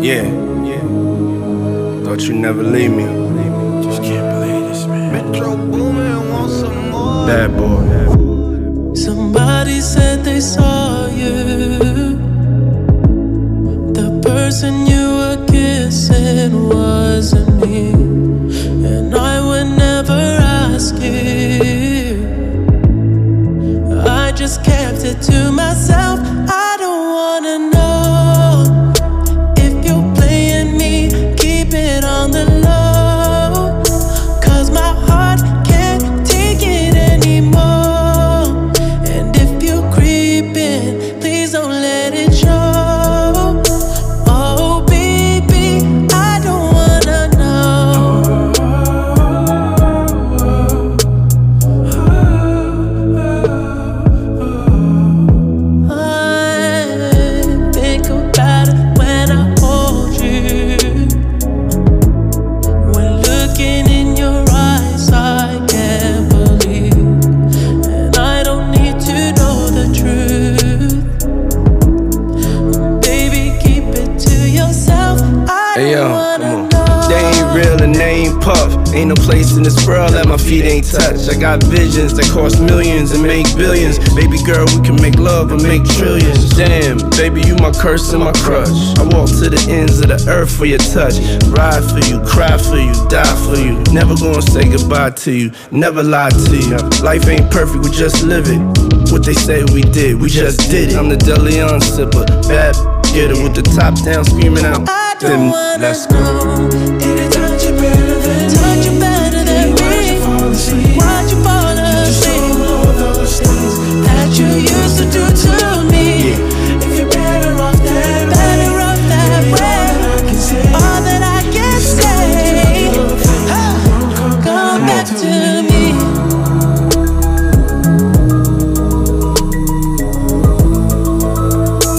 Yeah, yeah. Thought you'd never leave me. Just can't believe this, man. Metro Boomin want some more. Bad boy. Somebody said they saw you. The person you were kissing wasn't me. And I would never ask you. I just kept it to myself. In this world that my feet ain't touch. I got visions that cost millions and make billions. Baby girl, we can make love and make trillions. Damn, baby, you my curse and my crush. I walk to the ends of the earth for your touch. Ride for you, cry for you, die for you. Never gonna say goodbye to you, never lie to you. Life ain't perfect, we just live it. What they say we did, we just did it. I'm the Deleon sipper, bad getter with the top down, screaming out. Then let's go. Do to me. If you're better off that better off that way. All that I can say, ah, come back to me.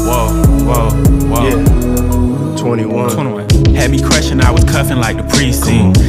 Whoa, whoa, whoa. Yeah. 21. 21. Had me crushing, I was cuffing like the precinct.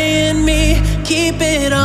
Keep it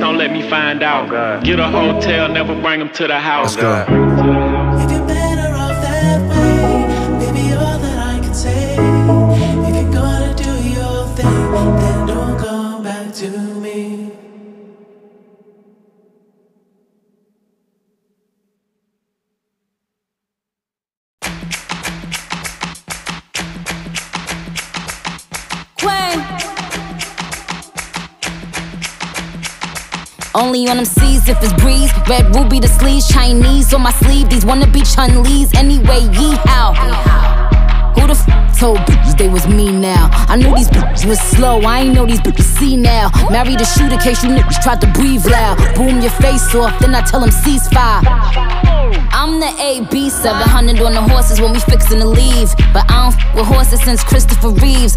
Don't let me find out. Get a hotel, never bring them to the house. Let's go. Only on them seas if it's breeze. Red Ruby Da Sleeze, Chinese on my sleeve. These wanna be Chun-Li's anyway. Yee how? Who the f told bitches they was me now? I knew these bitches was slow. I ain't know these bitches see now. Marry the shooter case you niggas tried to breathe loud. Boom your face off, then I tell them ceasefire. I'm the AB 700 on the horses when we fixin' to leave. But I don't f with horses since Christopher Reeves.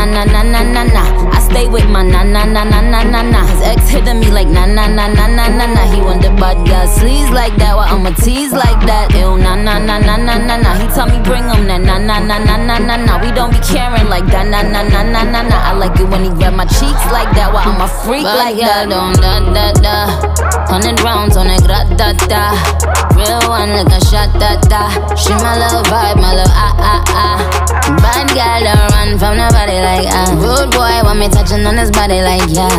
na na na na na. na. I stay with my na na na na na na na. His ex hitting me like na na na na na na na. He the bad girl sleeves like that, while I'ma tease like that. Ew na na na na na na na. He tell me bring him na na na na na na na na. We don't be caring like that na na na na na na. I like it when he grab my cheeks like that, while I'm a freak like that. don't da da da. Hundred rounds on a grat da da. Real one like a shot da da. She my love vibe, my love ah ah ah. Bad girl don't run from nobody like ah. Rude boy want me touching on his body like yeah.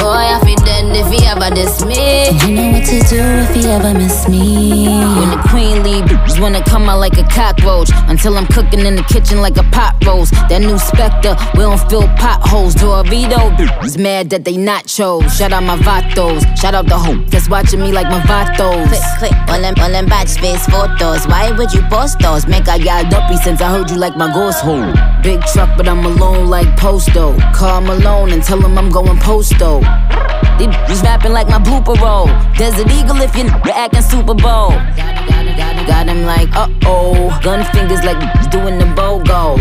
Boy I feel dead if he ever diss me. You know what to do if he ever miss me. When the queen leave, bitches wanna come out like a cockroach. Until I'm cooking in the kitchen like a pot roast. That new Spectre, we don't fill potholes. Dorito, bitches mad that they nachos. Shout out my vatos. Shout out the hoe that's watching me like my vatos. Click, click, all them, all them bad space photos. Why would you post those? Make I got duppy since I heard you like my ghost hole. Big truck, but I'm alone like Posto. Call Malone and tell him I'm going posto. These bitches rapping like my blooper roll. Desert Eagle if you're acting Super Bowl. Got him like, uh oh. Gun fingers like doing the BOGO.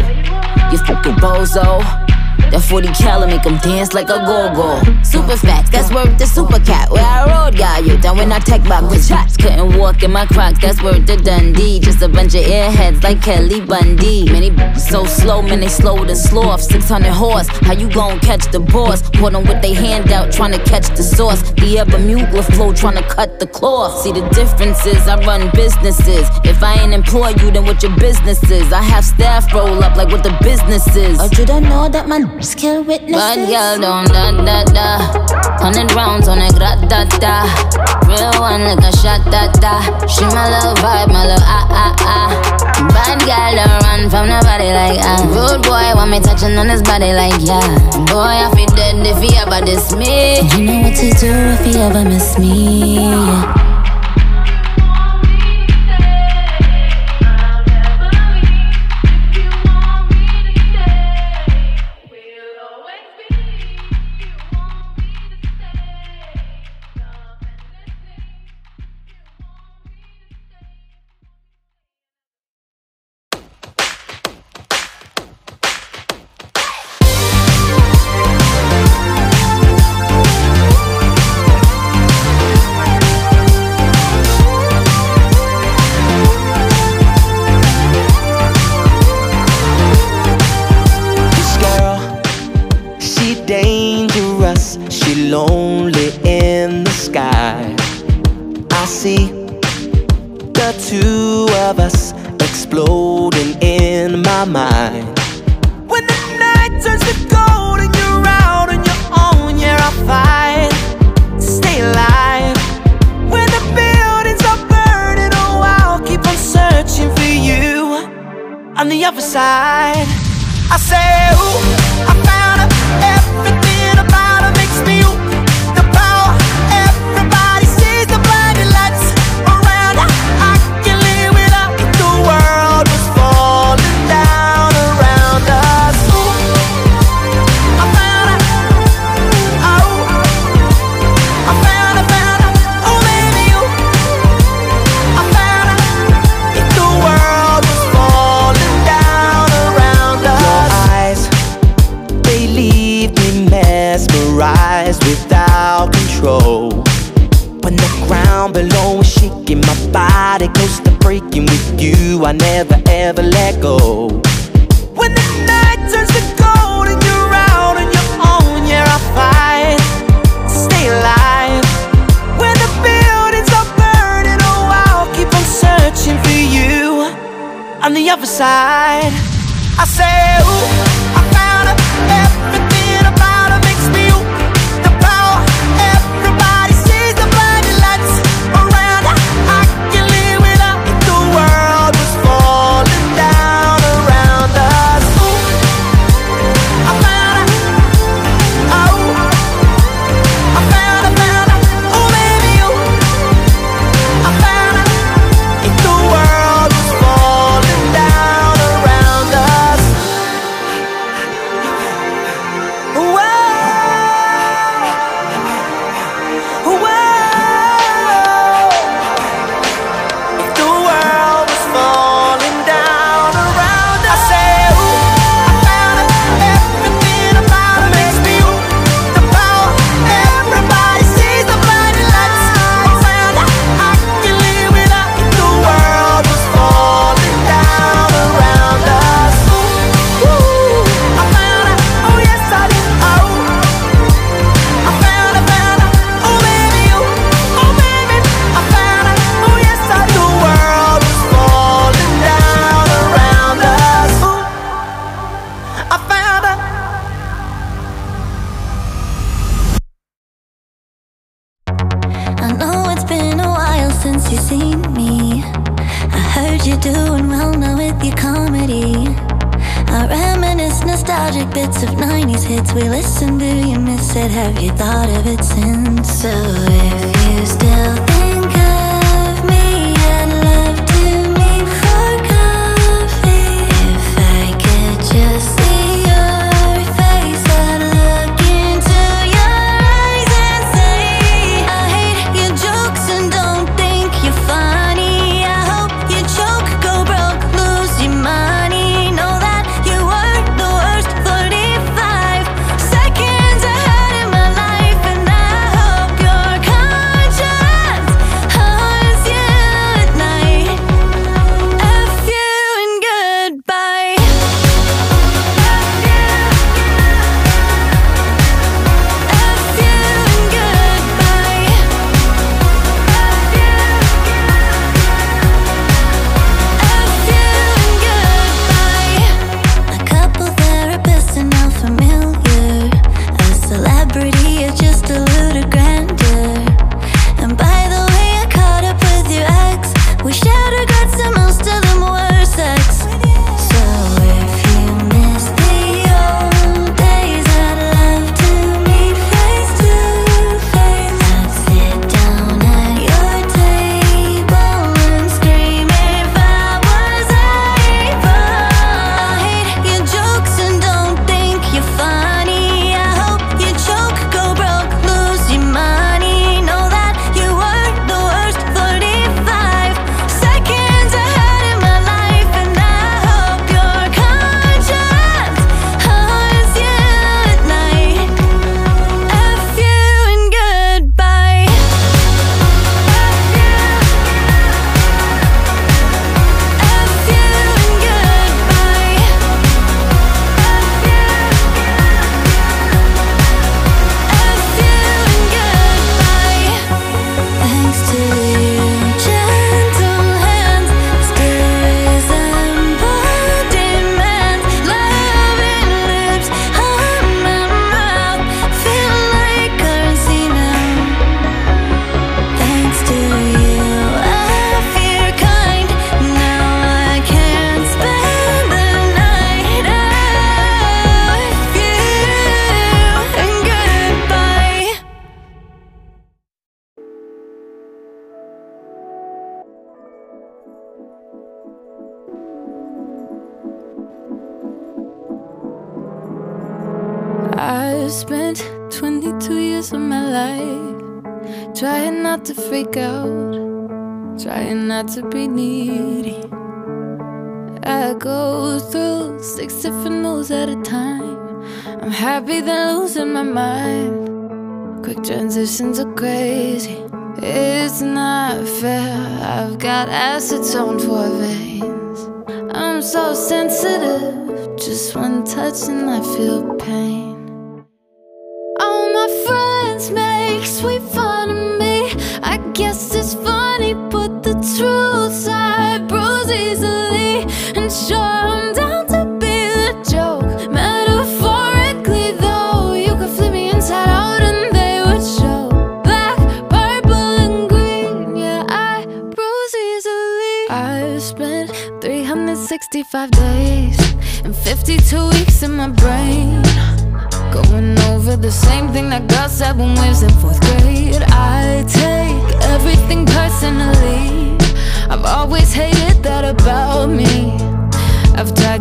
You fucking bozo. That 40 cal make him dance like a go-go. Super fat, that's worth the super cat. Where I rode, got you down when I tech back with shots. Couldn't walk in my crocs, that's worth the Dundee. Just a bunch of airheads like Kelly Bundy. Many so slow, man, they slower than sloth. 600 horse, how you gon' catch the boss? Put them with they hand out, trying to catch the sauce. The mutla flow, trying to cut the cloth. See the differences, I run businesses. If I ain't employ you, then what your business is? I have staff roll up like what the business is. Or you don't know that man kill witnesses? Bad girl don't da da da. Hundred rounds on a grat da da. Real one like a shot da da. She my love vibe, my love ah ah ah. Bad girl don't run from nobody like ah. Rude boy want me touching on his body like yeah. Boy I feel dead if he ever diss me. You know what to do if he ever miss me. Yeah.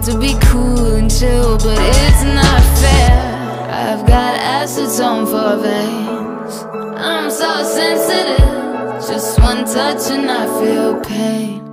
to be cool and chill, but it's not fair. I've got acetone for veins. I'm so sensitive. Just one touch and I feel pain.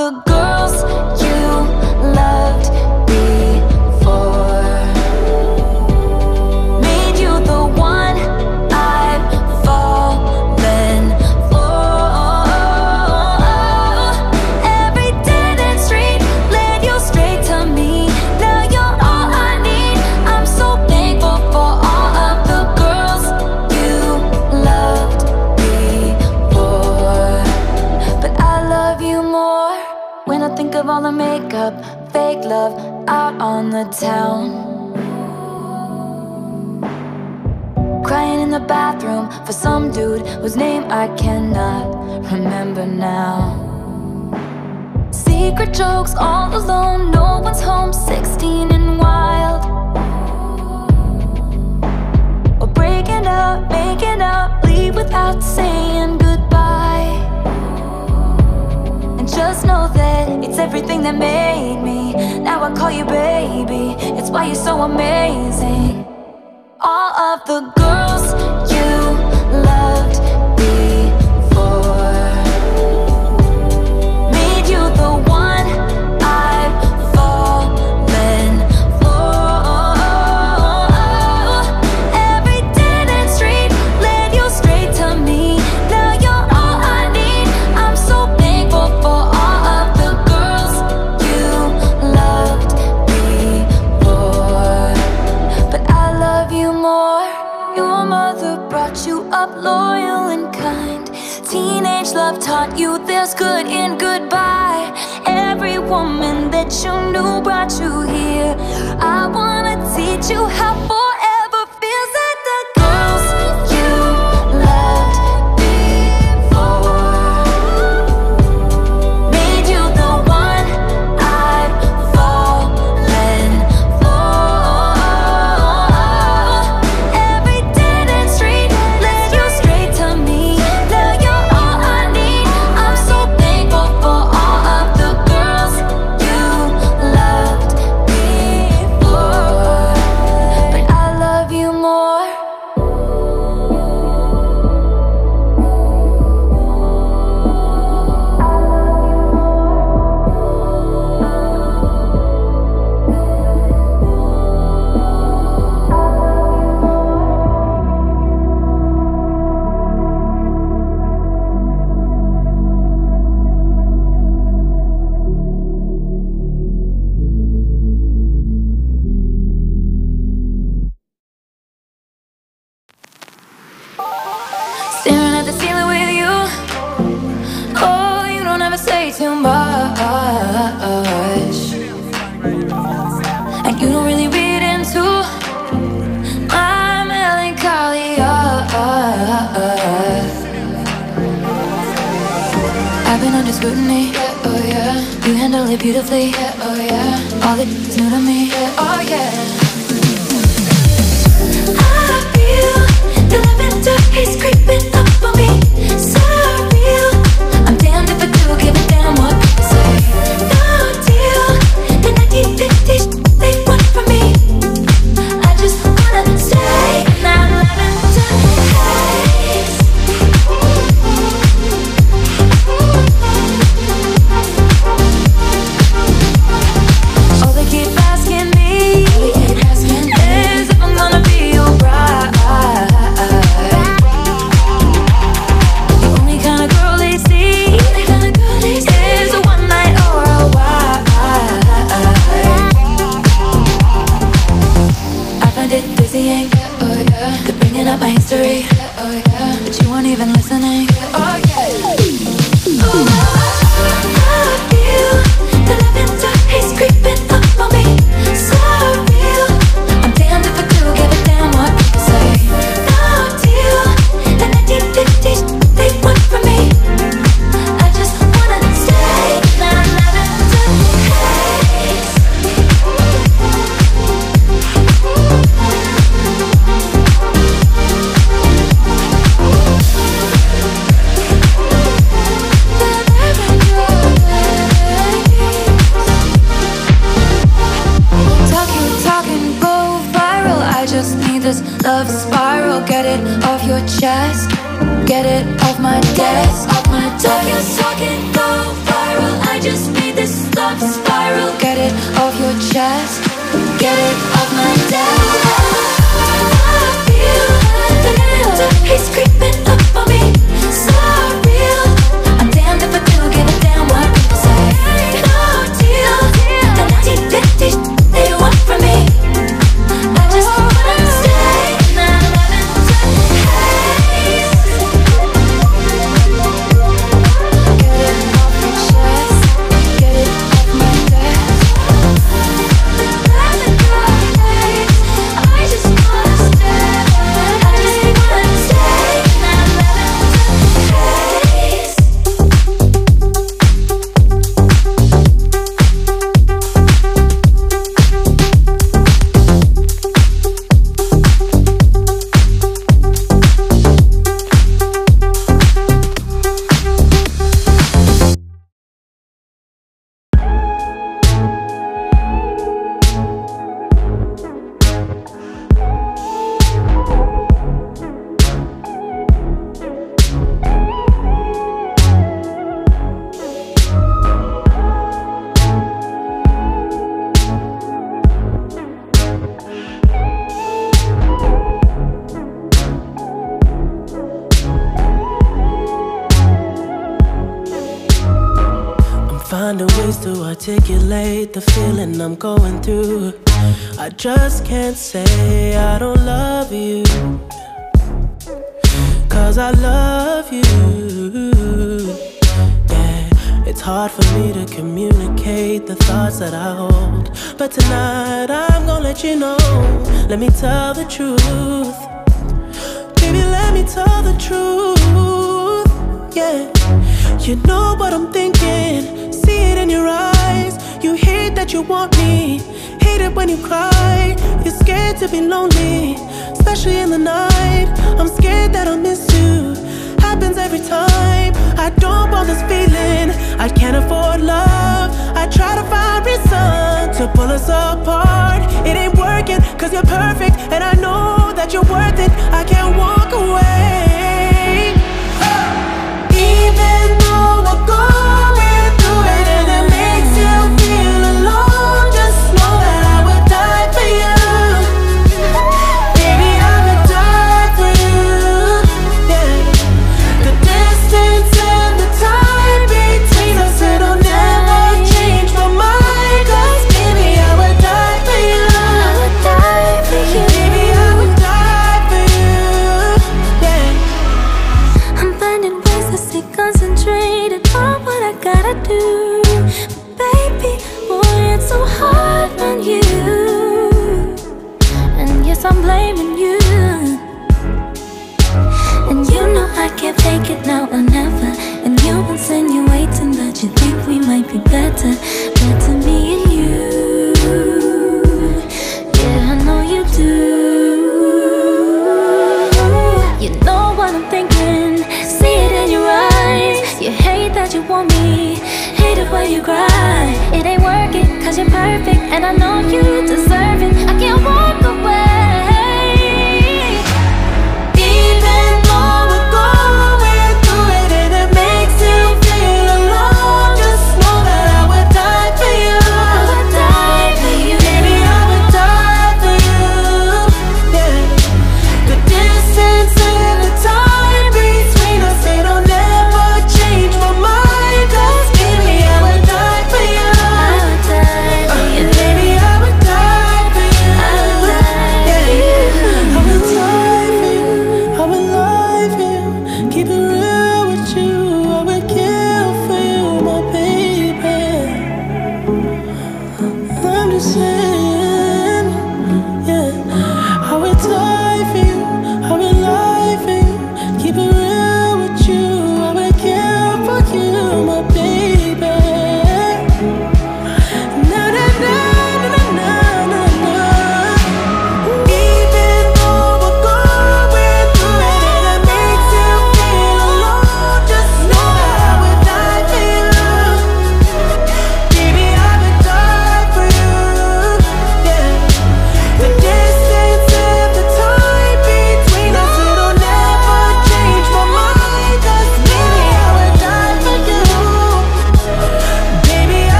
the girl the town. Crying in the bathroom for some dude whose name I cannot remember now. Secret jokes all alone, no one's home, 16 and wild. Or breaking up, making up, leave without saying goodbye. Just know that it's everything that made me. Now I call you baby. It's why you're so amazing. Knew brought you here. I wanna teach you how I'm scared that I'll miss you. Happens every time. I don't want this feeling. I can't afford love. I try to find reason to pull us apart. It ain't working, cause you're perfect. And I know that you're worth it. I can't want. I know you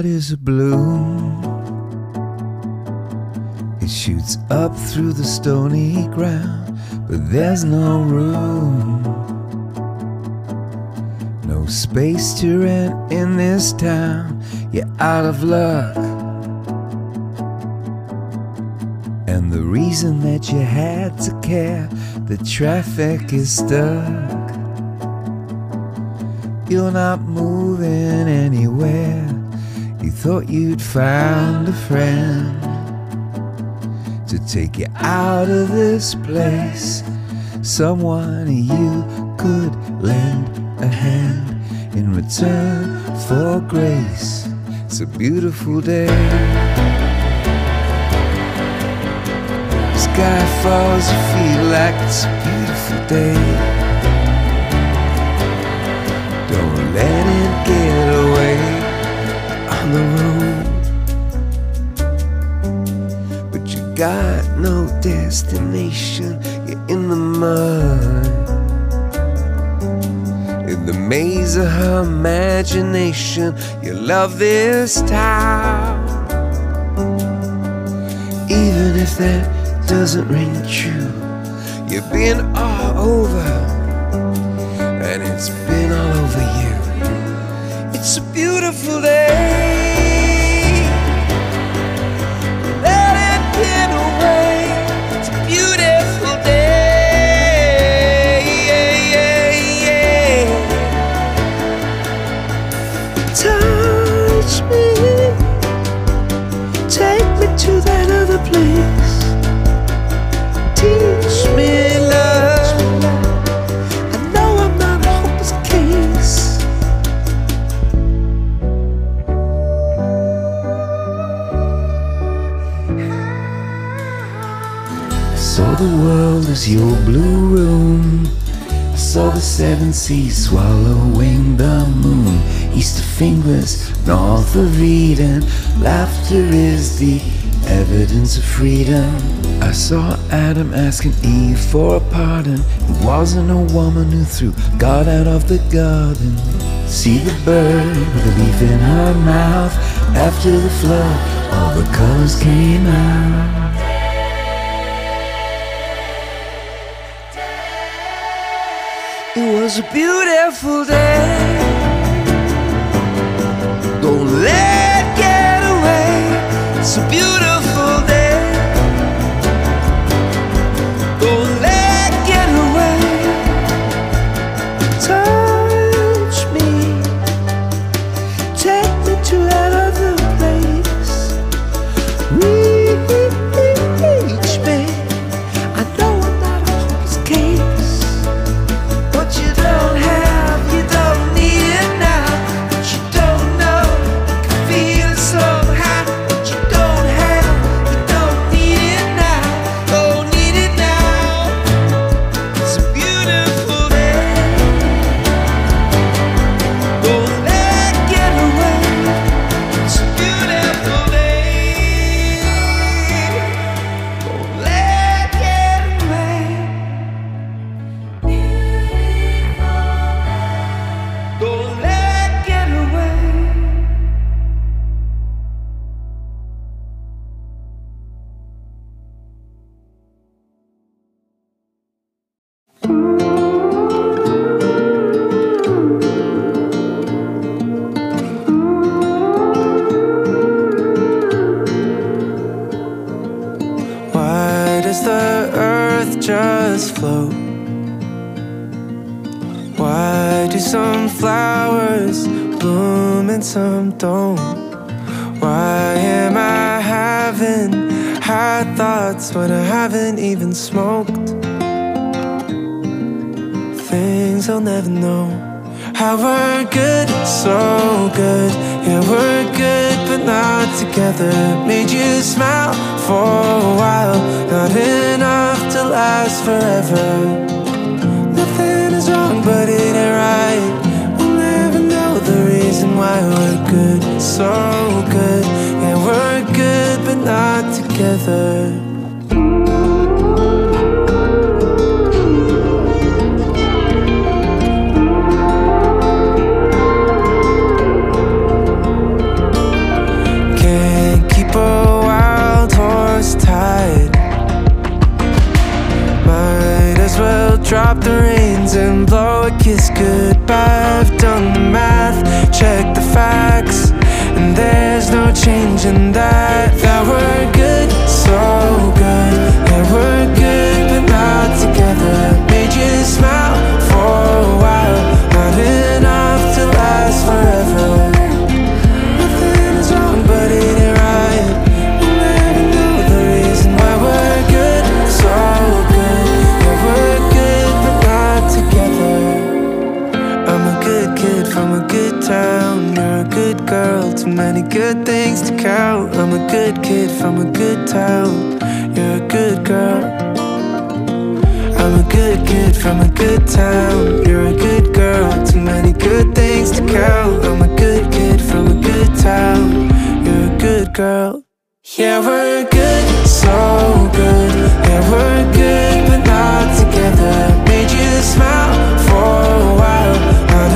heart is blue. It shoots up through the stony ground, but there's no room. No space to rent in this town, you're out of luck. And the reason that you had to care, the traffic is stuck. You're not moving anywhere you thought you'd found a friend to take you out of this place. Someone you could lend a hand in return for grace. It's a beautiful day. Sky falls, you feel like it's a beautiful day. Don't let it the road. But you got no destination, you're in the mud. In the maze of her imagination, you love this town. Even if that doesn't ring true, you've been all over and it's been all over you. It's a beautiful day. Place. Teach me love. I know I'm not a hopeless case. I the world as your blue room. I saw the seven seas swallowing the moon. East of fingers, north of Eden. Laughter is the evidence of freedom. I saw Adam asking Eve for a pardon. It wasn't a woman who threw God out of the garden. See the bird with a leaf in her mouth. After the flood, all the colors came out. It was a beautiful day. Don't let the earth just float? Why do some flowers bloom and some don't? Why am I having high thoughts when I haven't even smoked? Things I'll never know. How we're good, so good. Yeah, we're good, but not together. Made you smile for a while, not enough to last forever. Nothing is wrong, but it ain't right. We'll never know the reason why we're good, so good. Yeah, we're good, but not together. Drop the reins and blow a kiss goodbye. I've done the math, check the facts, and there's no changing that. That we're good, so good. Yeah, we're good, but not together. Made you smile girl, too many good things to count. I'm a good kid from a good town. You're a good girl. I'm a good kid from a good town. You're a good girl, too many good things to count. I'm a good kid from a good town. You're a good girl. Yeah, we're good, so good. Yeah, we're good, but not together. Made you smile for a while. Not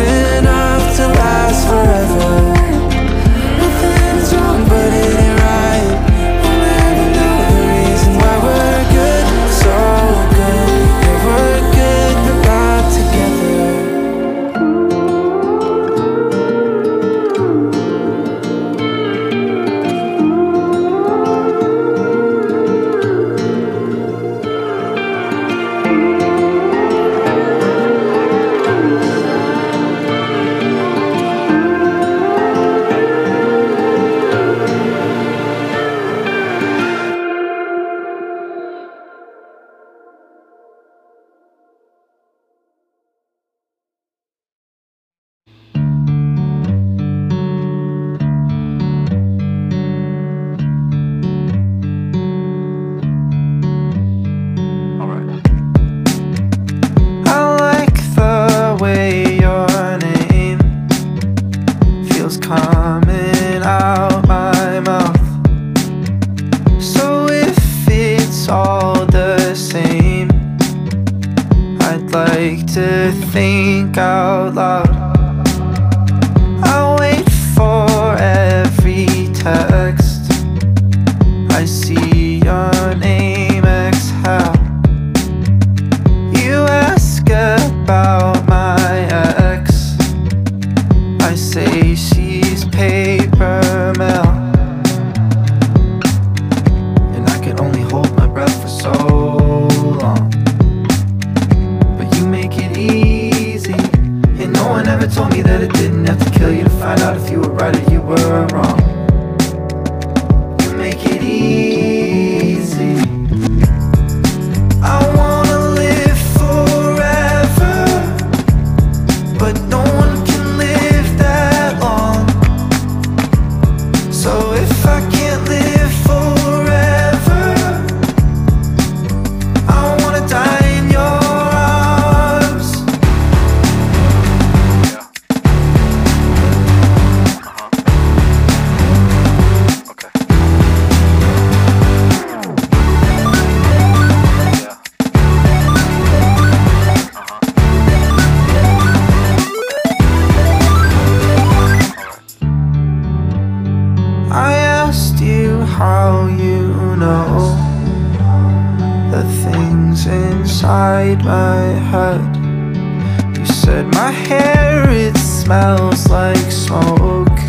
smoke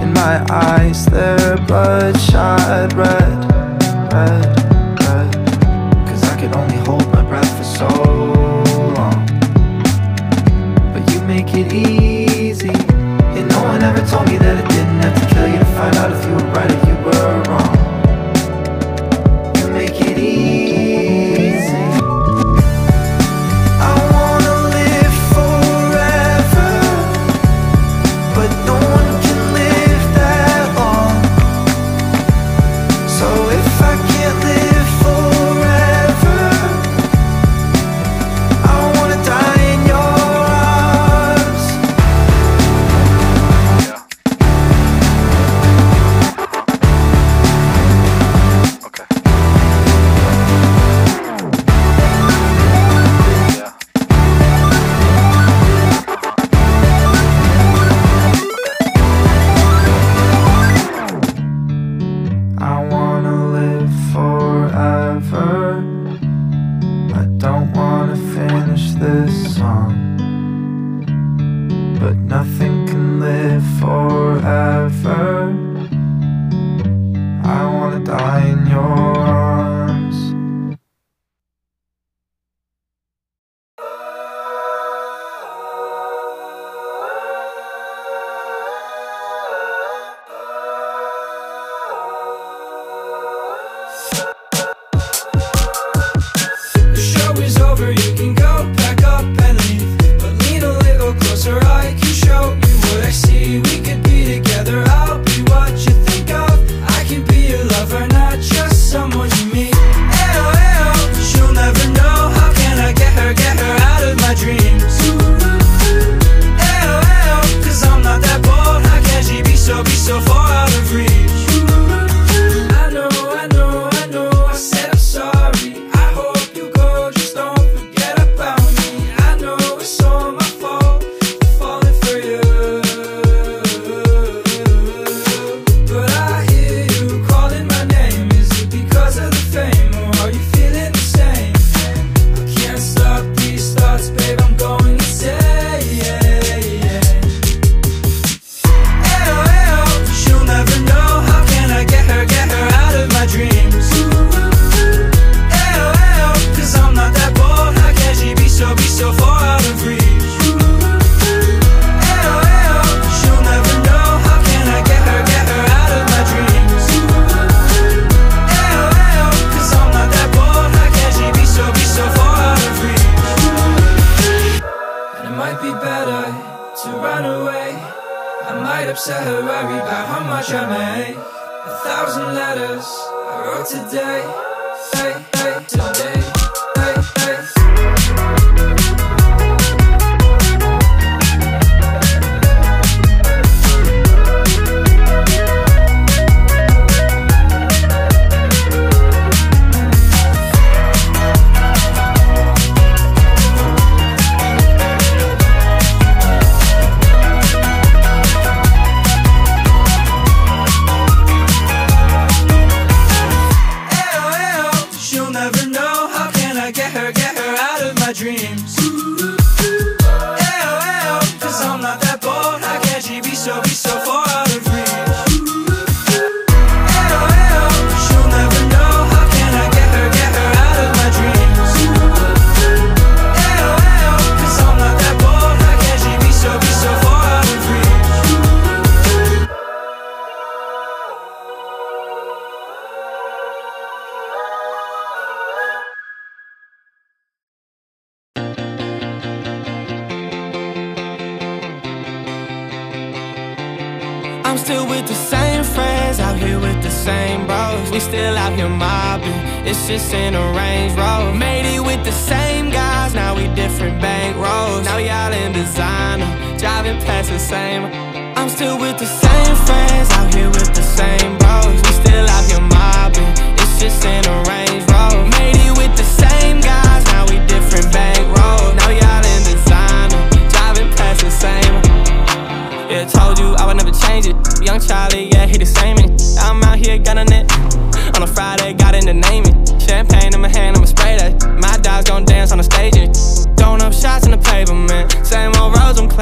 And my eyes, they're bloodshot red, red, red Cause I can only hold my breath for so long. But you make it easy And no one ever told me that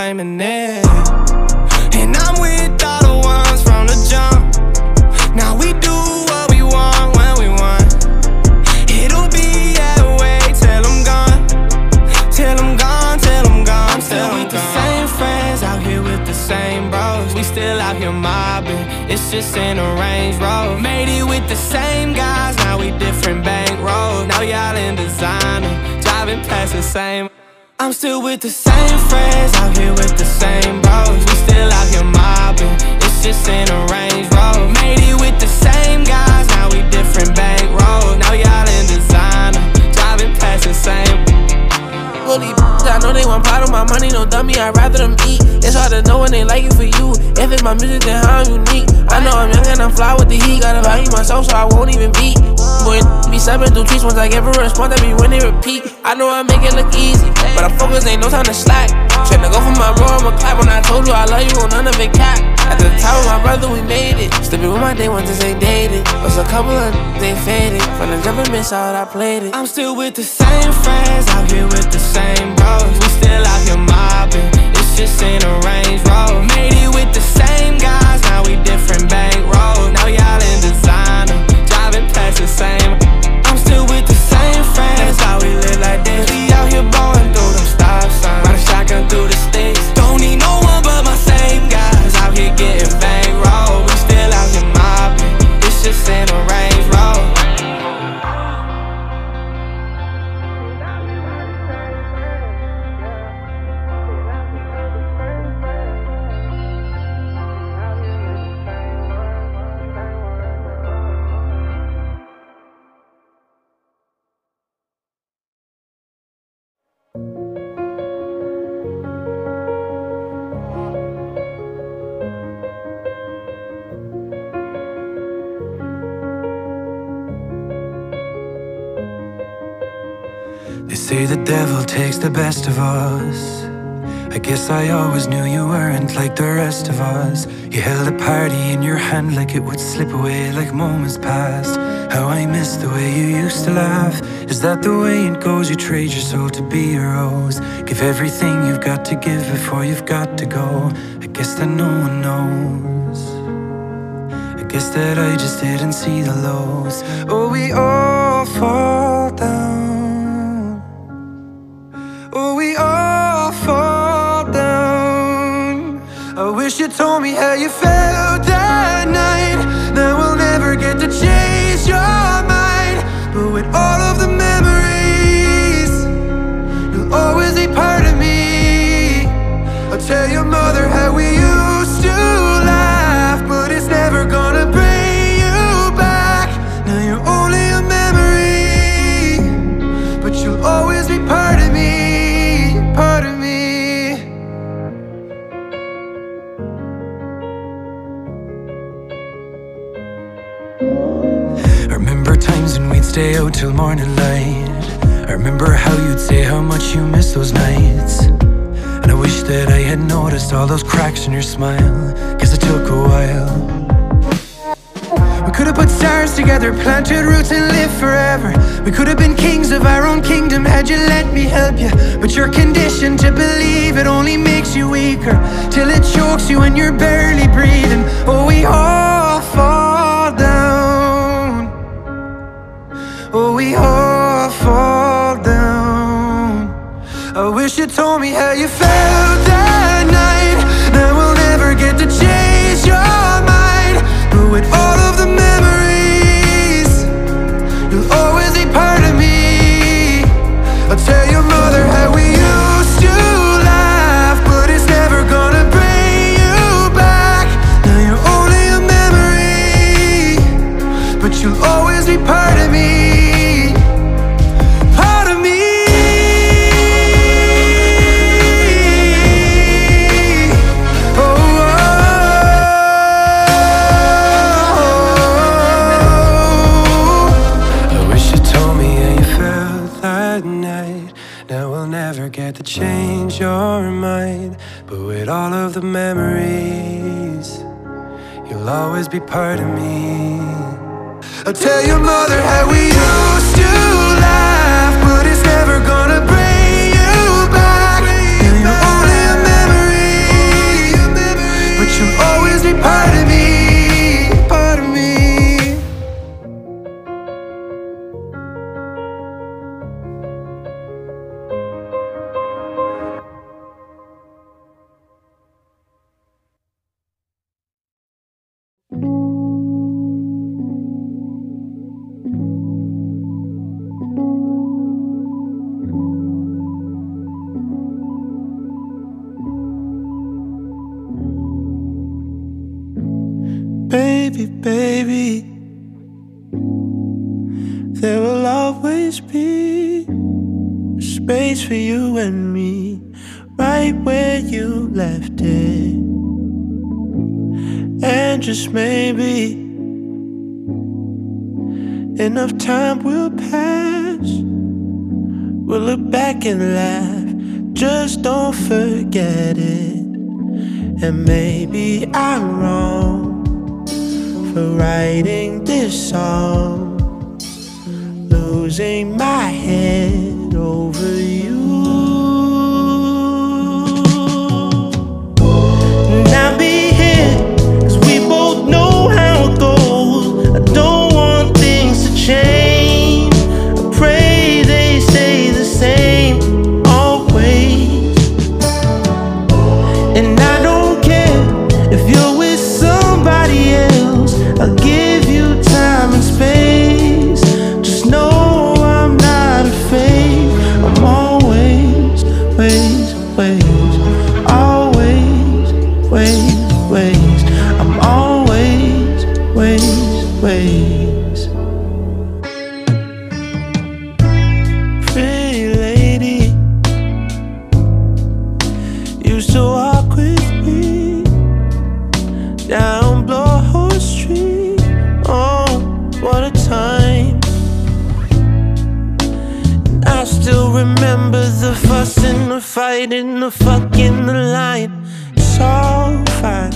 old roads, I'm still with the same friends out here with the same bros. We still out here mobbing, it's just in a Range Rover. Made it with the same guys, now we different bank. Now y'all in designer, driving past the same. Fully I know they want part of my money, no dummy, I'd rather them eat. It's hard to know when they like it for you. If it's my music, then how I'm unique. I know I'm young and I'm fly with the heat. Gotta value myself so I won't even beat. Boy, be stepping through tweets once I give a response, that be when they repeat. I know I make it look easy, but I'm focused, ain't no time to slack. Tryna go for my bro, I'ma clap when I told you I love you, on none of it cap. At the top of my brother, we made it. Slipping with my day ones, this ain't dated. Was a couple of they faded. From the jump and miss out, I played it. I'm still with the same friends, out here with the same bros. We still out here mobbing, it's just in a Range Rover. Made it with the same guys, now we different bank rolls. Now y'all in designer, driving past the same. That's how we live like this. Takes the best of us. I guess I always knew you weren't like the rest of us. You held a party in your hand like it would slip away like moments passed. How I miss the way you used to laugh. Is that the way it goes? You trade your soul to be a rose. Give everything you've got to give before you've got to go. I guess that no one knows. I guess that I just didn't see the lows. Oh, we all fall down. Me how you felt remember how you'd say how much you miss those nights. And I wish that I had noticed all those cracks in your smile, cause it took a while. We could have put stars together, planted roots and lived forever. We could have been kings of our own kingdom had you let me help you. But you're conditioned to believe it only makes you weaker. Till it chokes you and you're barely breathing. Oh, we all fall down. Oh, we all you told me how you felt You'll always be part of me. I'll tell your mother how we used to laugh, but it's never gonna bring you back. You're only a memory, but you'll always be part of me. Enough time will pass. We'll look back and laugh. Just don't forget it. And maybe I'm wrong for writing this song. Losing my head over you. fighting the fucking line. It's all fine.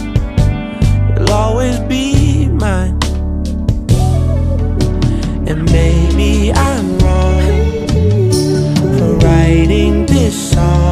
You'll always be mine. And maybe I'm wrong for writing this song.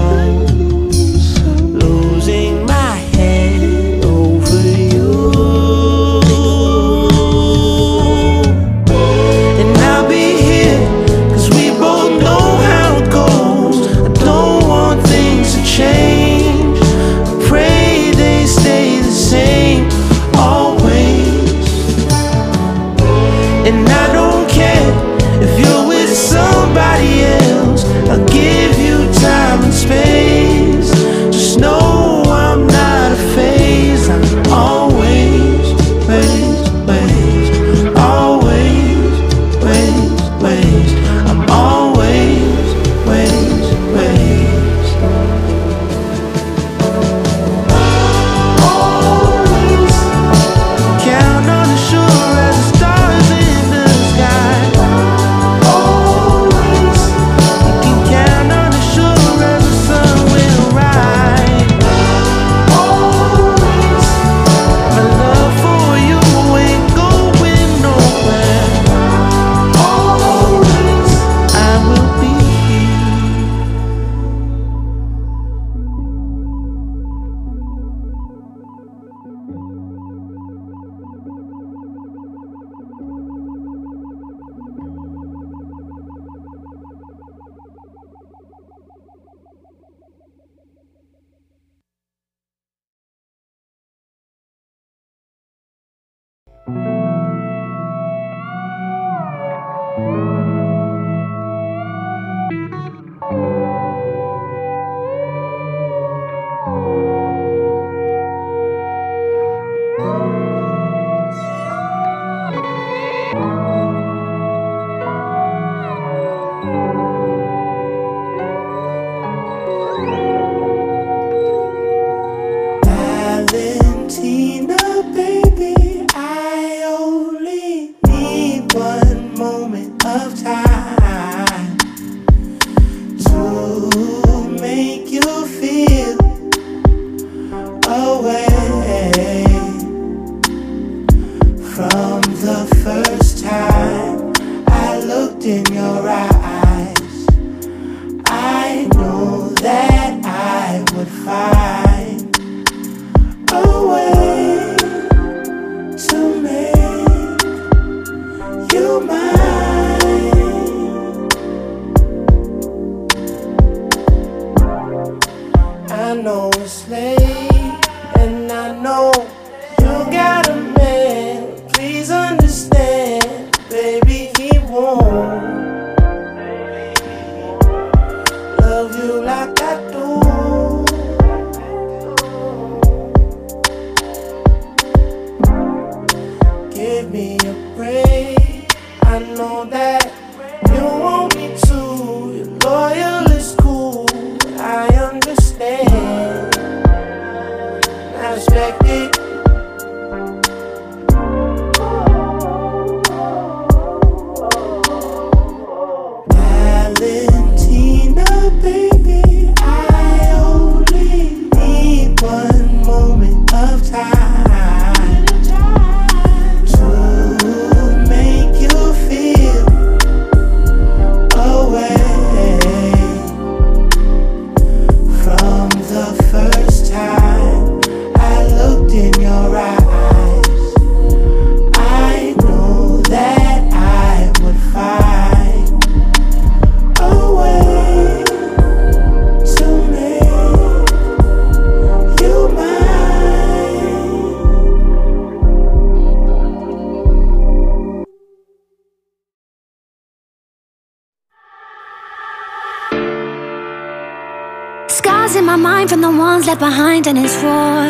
Behind, and it's for.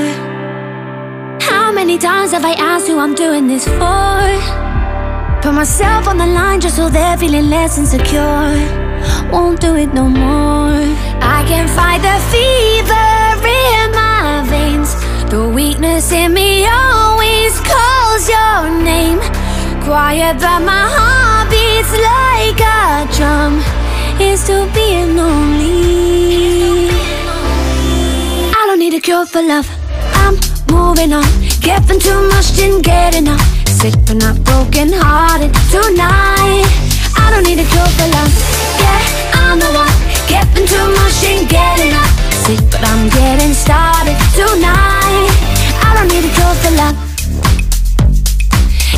How many times have I asked who I'm doing this for? Put myself on the line just so they're feeling less insecure. Won't do it no more. I can fight the fever in my veins. The weakness in me always calls your name. Quiet, but my heart beats like a drum. Is to being lonely. Cure for love. I'm moving on. Giving too much, didn't get enough. Sick but not broken hearted tonight. I don't need a cure for love. Yeah, I'm the one. Giving too much, didn't get enough. Sick but I'm getting started tonight. I don't need a cure for love.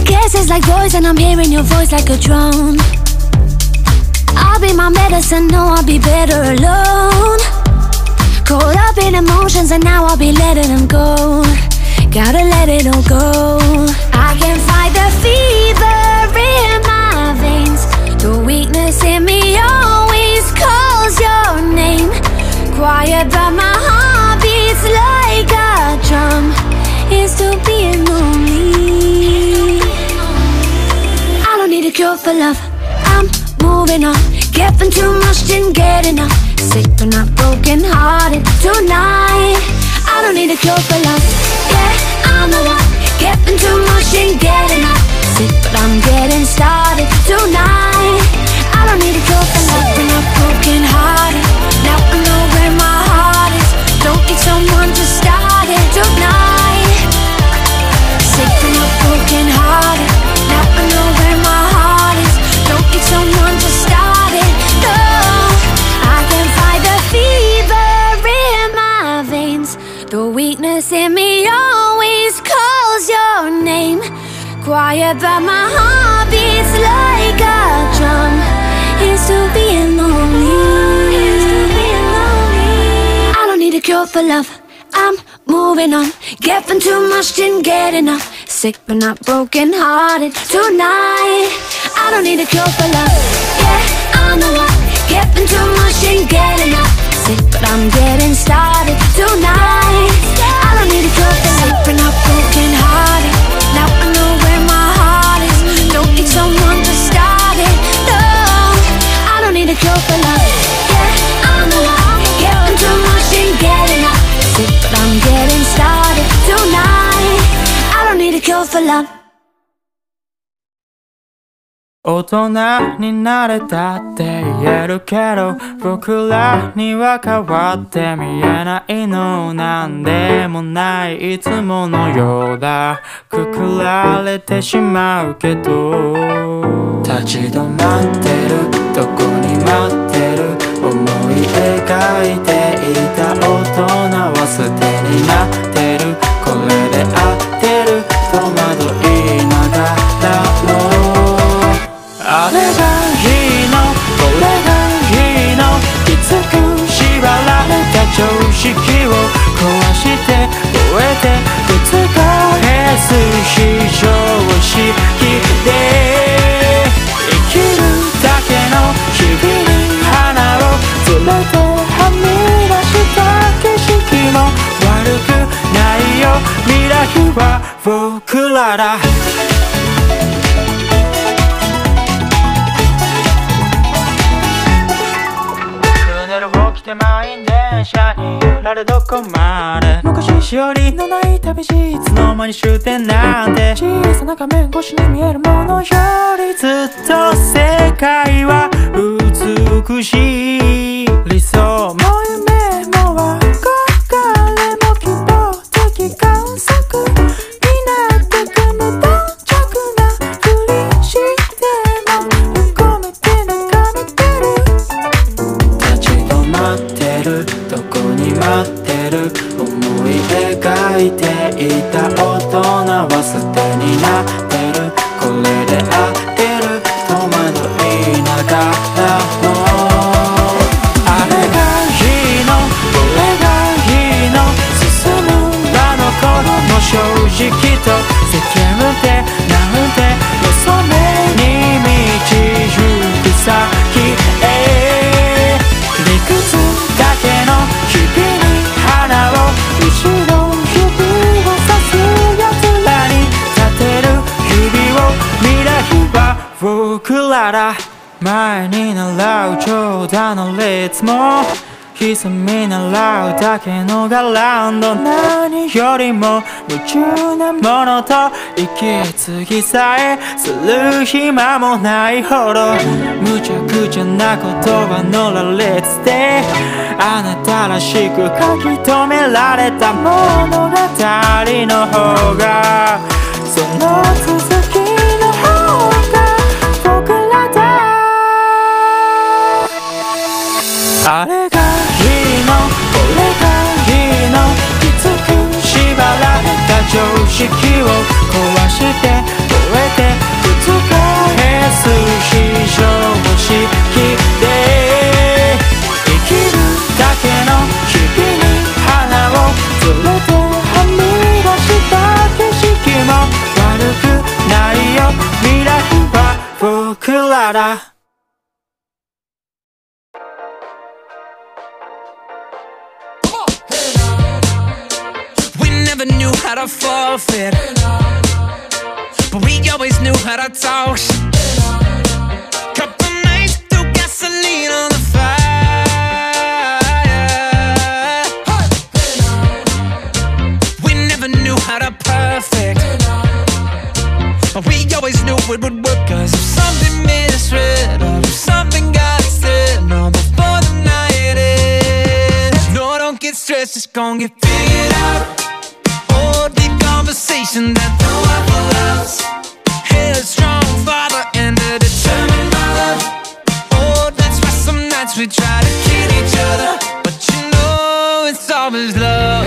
Guess it's like voice and I'm hearing your voice like a drone. I'll be my medicine, no, I'll be better alone. Caught up in emotions and now I'll be letting them go. Gotta let it all go. I can fight the fever in my veins. The weakness in me always calls your name. Quiet, but my heart beats like a drum. Is still being lonely. I don't need a cure for love. I'm moving on. Giving too much, didn't get enough. Sick but not broken hearted tonight. I don't need a cure for love. Yeah, I'm the one. Giving too much, didn't get enough. Sick but I'm getting started tonight. I don't need a cure for love. Sick but not broken hearted. Now I know where my heart is. Don't need someone to start it tonight. Cure for love. I'm moving on. Giving too much, didn't get enough. Sick but not broken hearted tonight. I don't need a cure for love. Yeah, I'm the one. Giving too much, didn't get enough. Sick but I'm getting started tonight. I don't need a cure for love. Sick but not 大人になれたって言えるけど僕らには変わって見えないのなんでもないいつものようだ。くくられてしまうけど。立ち止まってる。どこに待ってる。思い描いていた大人は捨てになってる。これで合ってれがいいのこれがいいのきつく縛られた常識を壊して終えて覆す非常識で生きるだけの日々に花を連れてはみ出した景色も悪くないよ。未来は僕らだ。て満員電車に揺られどこまで？昔しおりのない旅路いつの間に終点なんて。小さな画面越しに見えるものよりずっと世界は美しい。理想 Yeah. 僕らだ前に習う長蛇の列も潜み習うだけのガランド何よりも夢中なものと息継ぎさえする暇もないほど無茶苦茶な言葉の羅列であなたらしく書き留められた物語の方がその続きあれがいいのこれがいいのきつく縛られた常識を壊して超えて覆す非常識で生きるだけの日々に花を連れてはみ出した景色も悪くないよ未来は僕らだ never knew how to forfeit. But we always knew how to talk. Couple nights threw gasoline on the fire. We never knew how to perfect. But we always knew it would work. Cause if something misread or if something got said, no, before the night ends. No, don't get stressed, it's gonna get figured out. Conversation that no one allows. Headstrong father and a determined mother. Oh, that's why some nights we try to kill each other. But you know it's always love.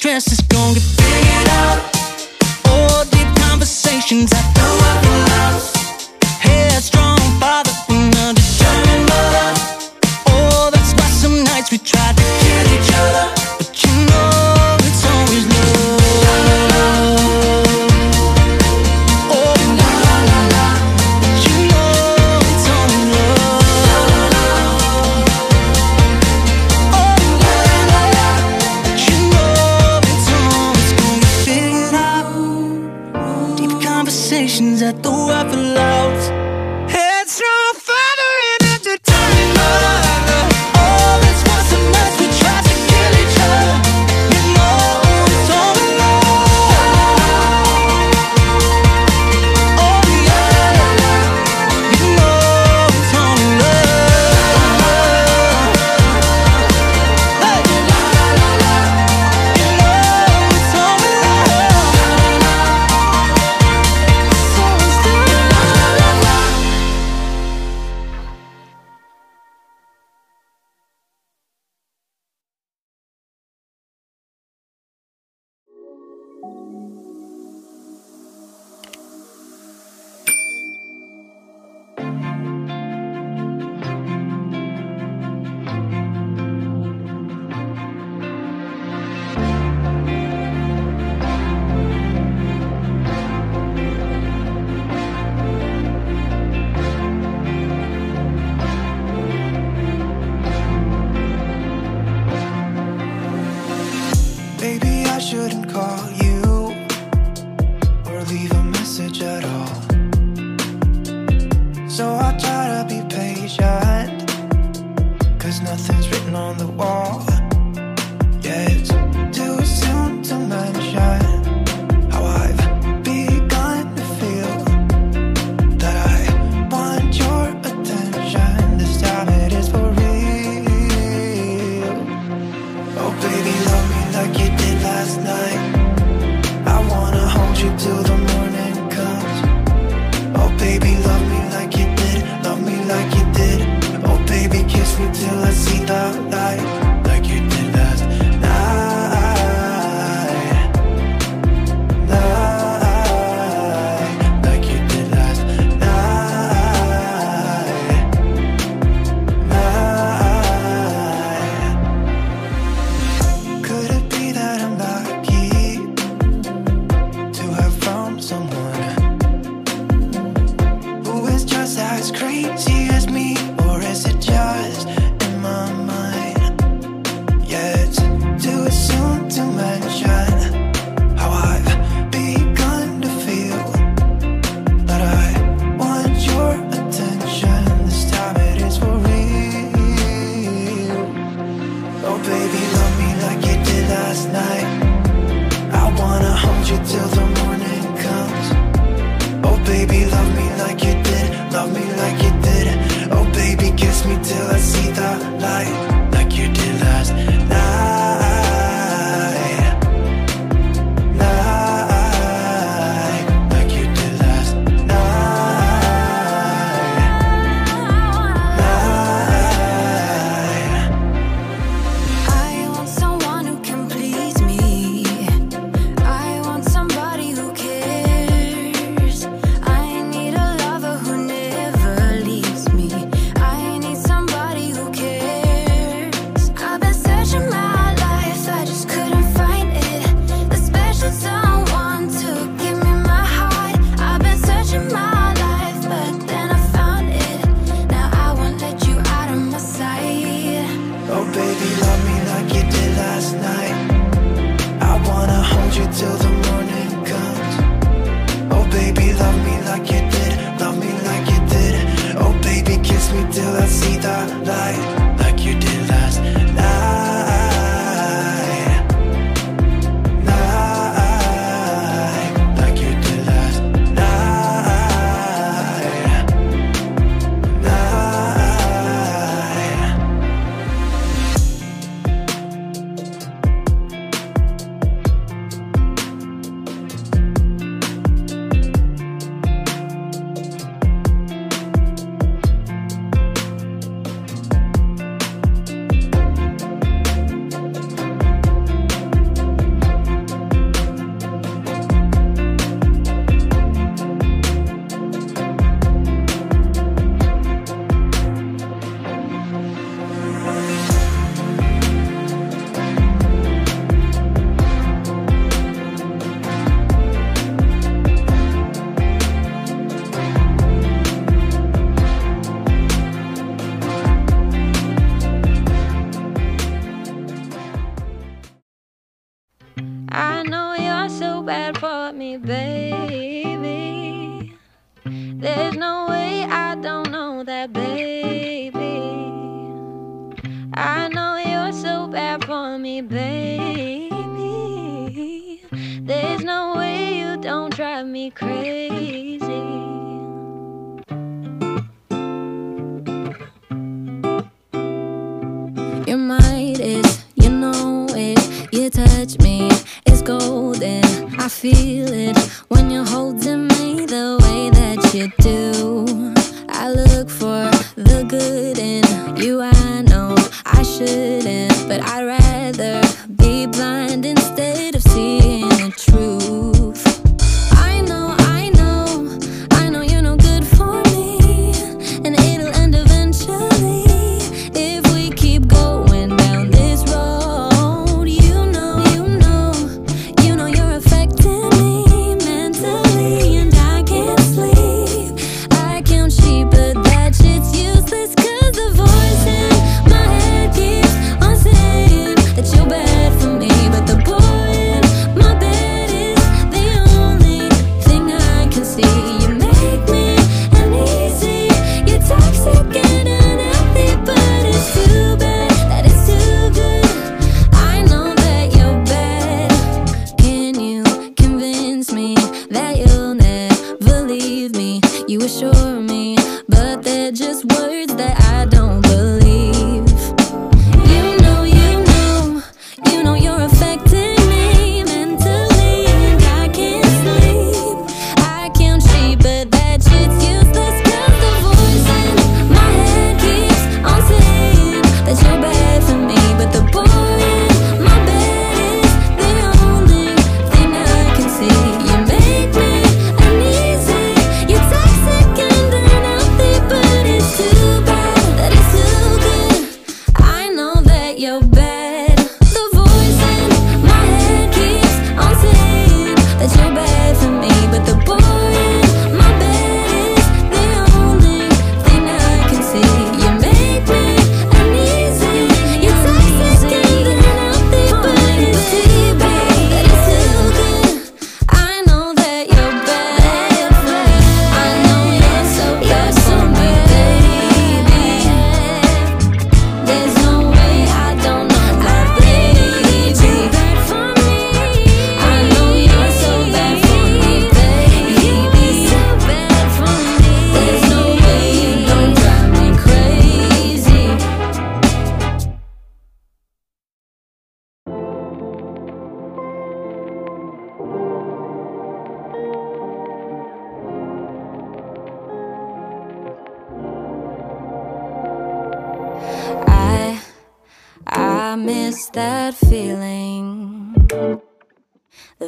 Stressed, it's gonna get figured out. Oh, deep conversations I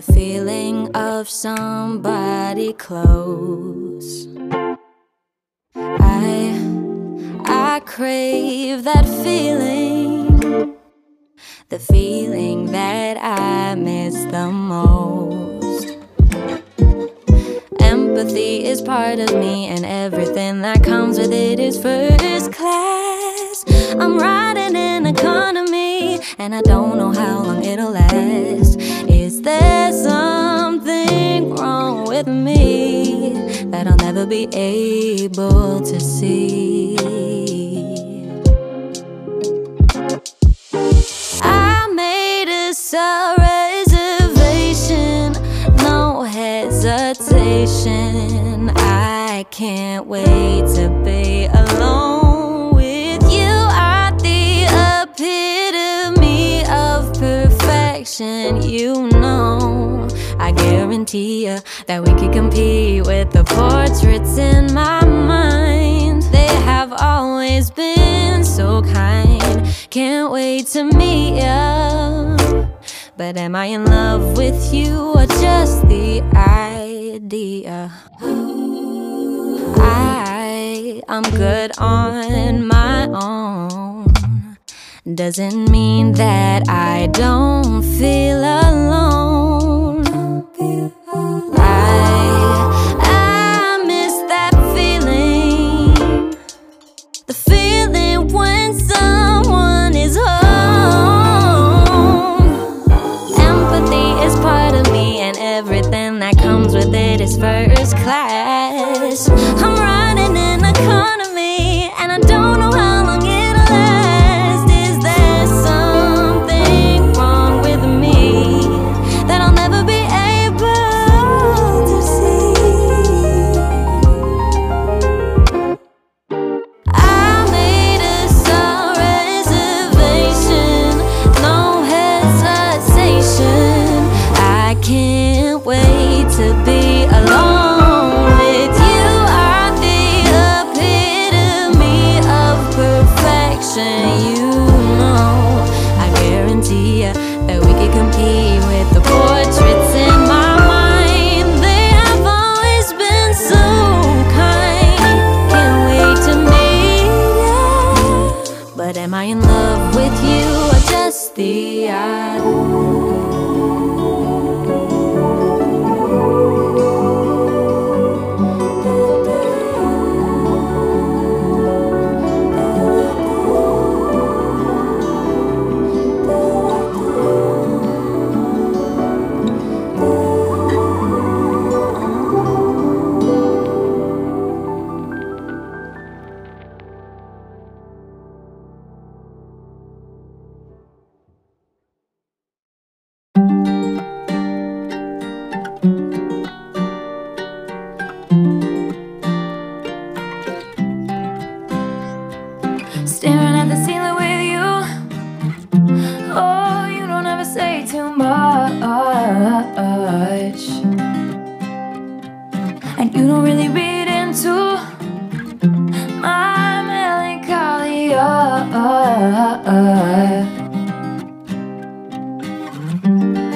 the feeling of somebody close. I, I crave that feeling, the feeling that I miss the most. Empathy is part of me, and everything that comes with it is first class. I'm riding in economy, and I don't know how long it'll last there something wrong with me that I'll never be able to see? I made a reservation, no hesitation. I can't wait to be alone. perfection, you know. I guarantee you that we could compete with the portraits in my mind. They have always been so kind. Can't wait to meet you. But am I in love with you or just the idea? I, I'm good on my own doesn't mean that I don't feel alone.